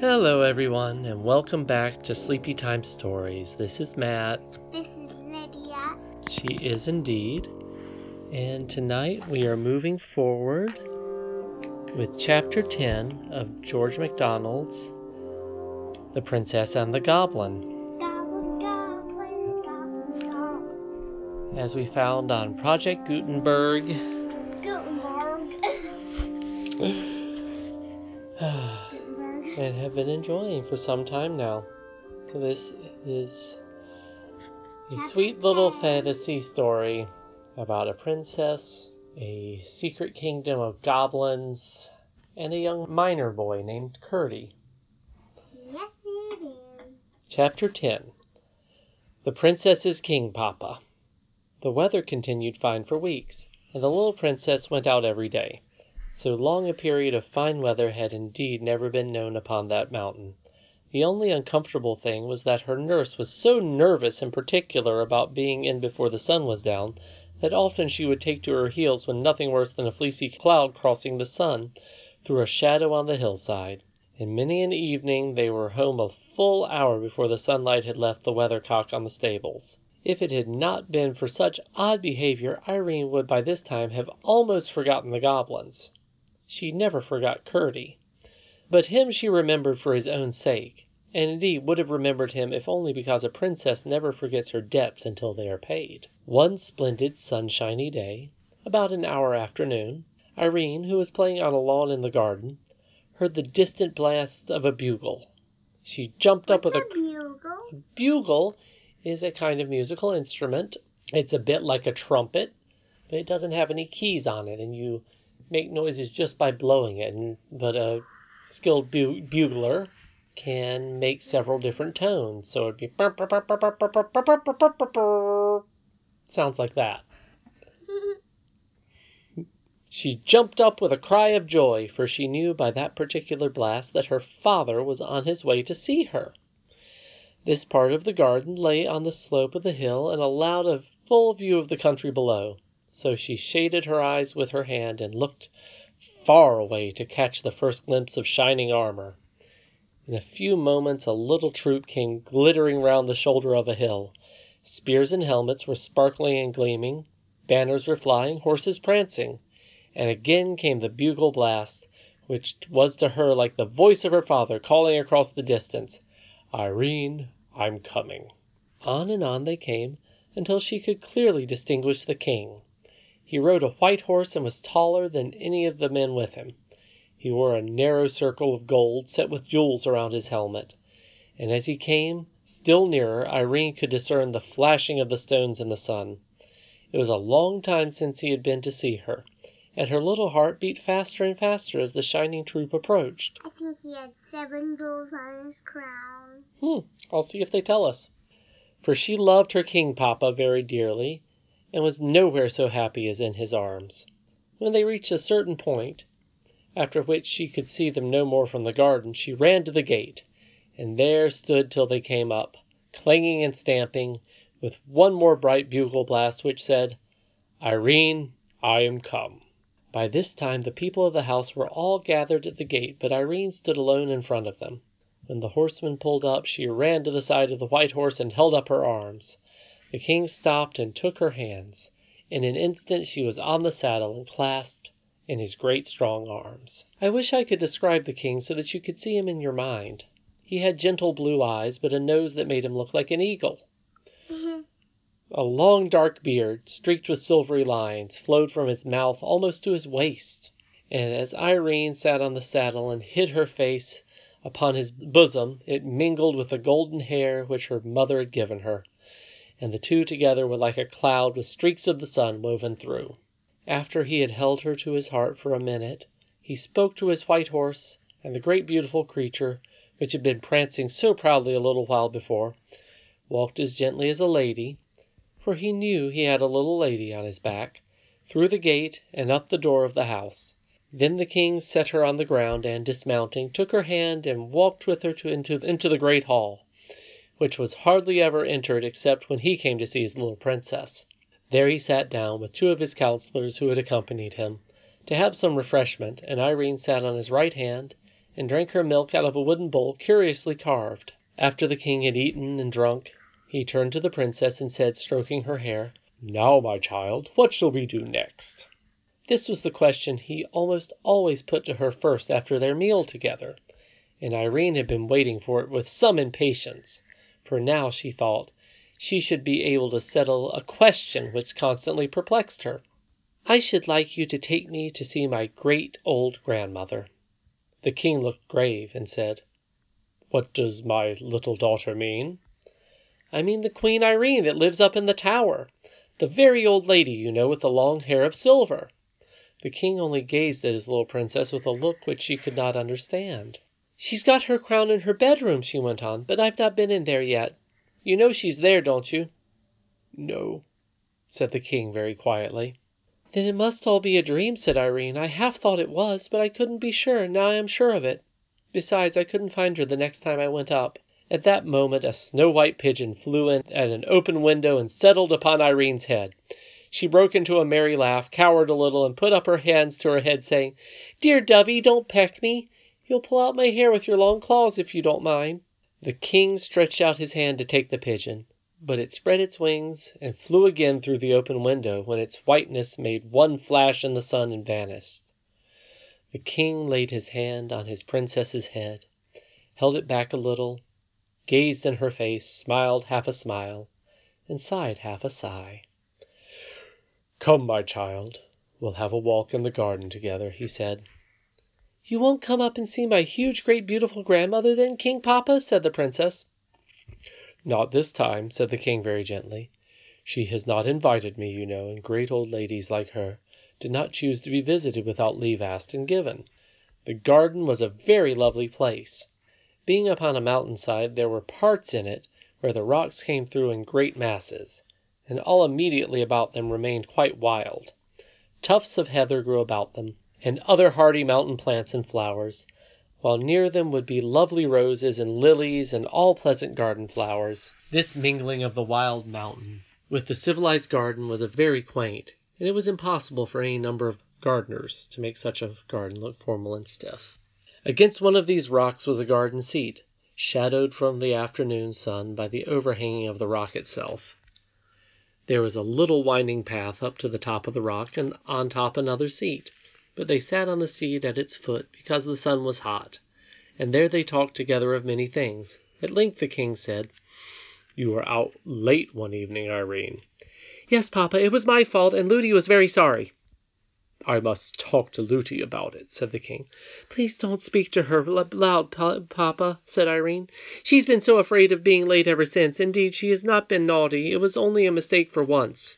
Hello, everyone, and welcome back to Sleepy Time Stories. This is Matt. This is Lydia. She is indeed. And tonight we are moving forward with Chapter 10 of George MacDonald's The Princess and the Goblin, Gobble, goblin, gobble, gobble. as we found on Project. Gutenberg. And have been enjoying for some time now. So this is a Chapter sweet little 10. fantasy story about a princess, a secret kingdom of goblins, and a young miner boy named Curdie. Yes, it is. Chapter 10 The Princess's King Papa. The weather continued fine for weeks, and the little princess went out every day. So long a period of fine weather had indeed never been known upon that mountain. The only uncomfortable thing was that her nurse was so nervous and particular about being in before the sun was down that often she would take to her heels when nothing worse than a fleecy cloud crossing the sun threw a shadow on the hillside. And many an evening they were home a full hour before the sunlight had left the weathercock on the stables. If it had not been for such odd behavior, Irene would by this time have almost forgotten the goblins. She never forgot Curdie. But him she remembered for his own sake, and indeed would have remembered him if only because a princess never forgets her debts until they are paid. One splendid sunshiny day, about an hour after noon, Irene, who was playing on a lawn in the garden, heard the distant blast of a bugle. She jumped up with a a bugle? bugle is a kind of musical instrument. It's a bit like a trumpet, but it doesn't have any keys on it, and you make noises just by blowing it. And, but a skilled bu- bugler can make several different tones, so it'd be sounds like that. She jumped up with a cry of joy, for she knew by that particular blast that her father was on his way to see her. This part of the garden lay on the slope of the hill and allowed a full view of the country below, so she shaded her eyes with her hand and looked far away to catch the first glimpse of shining armor. In a few moments a little troop came glittering round the shoulder of a hill. Spears and helmets were sparkling and gleaming, banners were flying, horses prancing, and again came the bugle blast, which was to her like the voice of her father calling across the distance, Irene, I'm coming. On and on they came until she could clearly distinguish the king. He rode a white horse and was taller than any of the men with him. He wore a narrow circle of gold set with jewels around his helmet, and as he came still nearer Irene could discern the flashing of the stones in the sun. It was a long time since he had been to see her, and her little heart beat faster and faster as the shining troop approached. I think he had seven jewels on his crown. Hmm, I'll see if they tell us. For she loved her king papa very dearly, and was nowhere so happy as in his arms. When they reached a certain point, after which she could see them no more from the garden, she ran to the gate, and there stood till they came up, clanging and stamping, with one more bright bugle blast which said, Irene, I am come. By this time the people of the house were all gathered at the gate, but Irene stood alone in front of them. When the horseman pulled up, she ran to the side of the white horse and held up her arms. The king stopped and took her hands. In an instant she was on the saddle and clasped in his great strong arms. I wish I could describe the king so that you could see him in your mind. He had gentle blue eyes, but a nose that made him look like an eagle. Mm-hmm. A long dark beard, streaked with silvery lines, flowed from his mouth almost to his waist, and as Irene sat on the saddle and hid her face upon his bosom, it mingled with the golden hair which her mother had given her, and the two together were like a cloud with streaks of the sun woven through. After he had held her to his heart for a minute, he spoke to his white horse, and the great beautiful creature, which had been prancing so proudly a little while before, walked as gently as a lady, for he knew he had a little lady on his back, through the gate and up the door of the house. Then the king set her on the ground, and dismounting, took her hand and walked with her to, into, into the great hall, which was hardly ever entered except when he came to see his little princess. There he sat down with two of his counselors who had accompanied him, to have some refreshment, and Irene sat on his right hand, and drank her milk out of a wooden bowl curiously carved. After the king had eaten and drunk, he turned to the princess and said, stroking her hair, Now, my child, what shall we do next? This was the question he almost always put to her first after their meal together, and Irene had been waiting for it with some impatience, for now, she thought, she should be able to settle a question which constantly perplexed her. I should like you to take me to see my great old grandmother. The king looked grave and said, What does my little daughter mean? I mean the Queen Irene that lives up in the tower, the very old lady, you know, with the long hair of silver. The king only gazed at his little princess with a look which she could not understand. She's got her crown in her bedroom, she went on, but I've not been in there yet. You know she's there, don't you? No, said the king very quietly. Then it must all be a dream, said Irene. I half thought it was, but I couldn't be sure. And now I am sure of it. Besides, I couldn't find her the next time I went up. At that moment a snow white pigeon flew in at an open window and settled upon Irene's head. She broke into a merry laugh, cowered a little, and put up her hands to her head, saying, Dear Dovey, don't peck me. You'll pull out my hair with your long claws if you don't mind. The king stretched out his hand to take the pigeon, but it spread its wings and flew again through the open window, when its whiteness made one flash in the sun and vanished. The king laid his hand on his princess's head, held it back a little, gazed in her face, smiled half a smile, and sighed half a sigh. Come, my child, we'll have a walk in the garden together, he said. You won't come up and see my huge, great, beautiful grandmother, then, King Papa? said the princess. Not this time, said the king very gently. She has not invited me, you know, and great old ladies like her do not choose to be visited without leave asked and given. The garden was a very lovely place. Being upon a mountain side, there were parts in it where the rocks came through in great masses and all immediately about them remained quite wild. Tufts of heather grew about them, and other hardy mountain plants and flowers, while near them would be lovely roses and lilies and all pleasant garden flowers. This mingling of the wild mountain with the civilized garden was very quaint, and it was impossible for any number of gardeners to make such a garden look formal and stiff. Against one of these rocks was a garden seat, shadowed from the afternoon sun by the overhanging of the rock itself. There was a little winding path up to the top of the rock, and on top another seat; but they sat on the seat at its foot because the sun was hot, and there they talked together of many things. At length the king said, "You were out late one evening, Irene." "Yes, papa, it was my fault, and Lootie was very sorry." "I must talk to Lootie about it," said the king. "Please don't speak to her loud, papa," said Irene. "She's been so afraid of being late ever since. Indeed, she has not been naughty. It was only a mistake for once."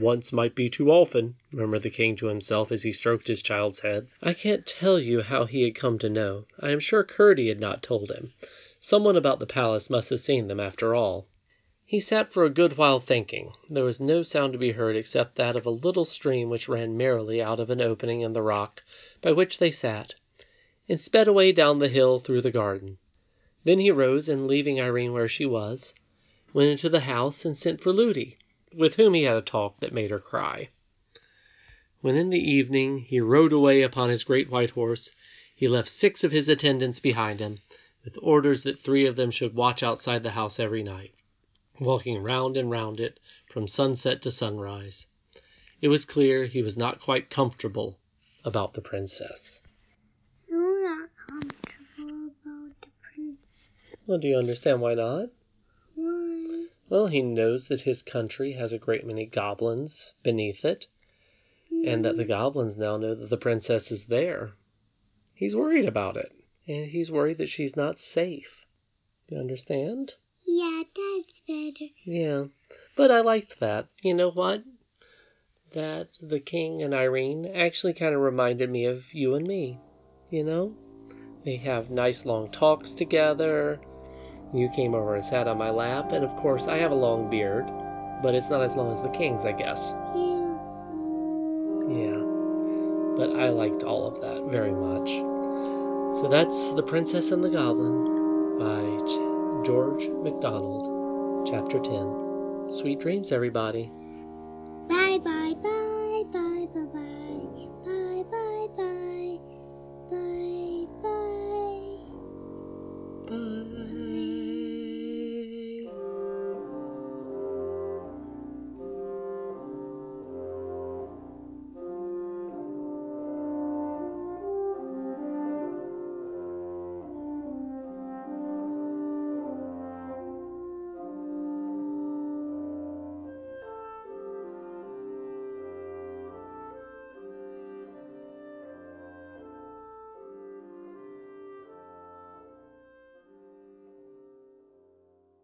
"Once might be too often," murmured the king to himself as he stroked his child's head. I can't tell you how he had come to know. I am sure Curdie had not told him. Someone about the palace must have seen them, after all. He sat for a good while thinking. There was no sound to be heard except that of a little stream which ran merrily out of an opening in the rock by which they sat, and sped away down the hill through the garden. Then he rose, and leaving Irene where she was, went into the house and sent for Lootie, with whom he had a talk that made her cry. When in the evening he rode away upon his great white horse, he left six of his attendants behind him, with orders that three of them should watch outside the house every night walking round and round it from sunset to sunrise. It was clear he was not quite comfortable about the princess. You're not comfortable about the princess. Well, do you understand why not? Well, he knows that his country has a great many goblins beneath it, and that the hmm. goblins now know that the princess is there. He's worried about it, and he's worried that she's not safe. You understand? Yeah, that's better. Yeah, but I liked that. You know what? That the king and Irene actually kind of reminded me of you and me. You know? They have nice long talks together. You came over and sat on my lap, and of course I have a long beard, but it's not as long as the king's, I guess. Yeah. Yeah. But I liked all of that very much. So that's The Princess and the Goblin by George MacDonald, Chapter 10. Sweet dreams, everybody.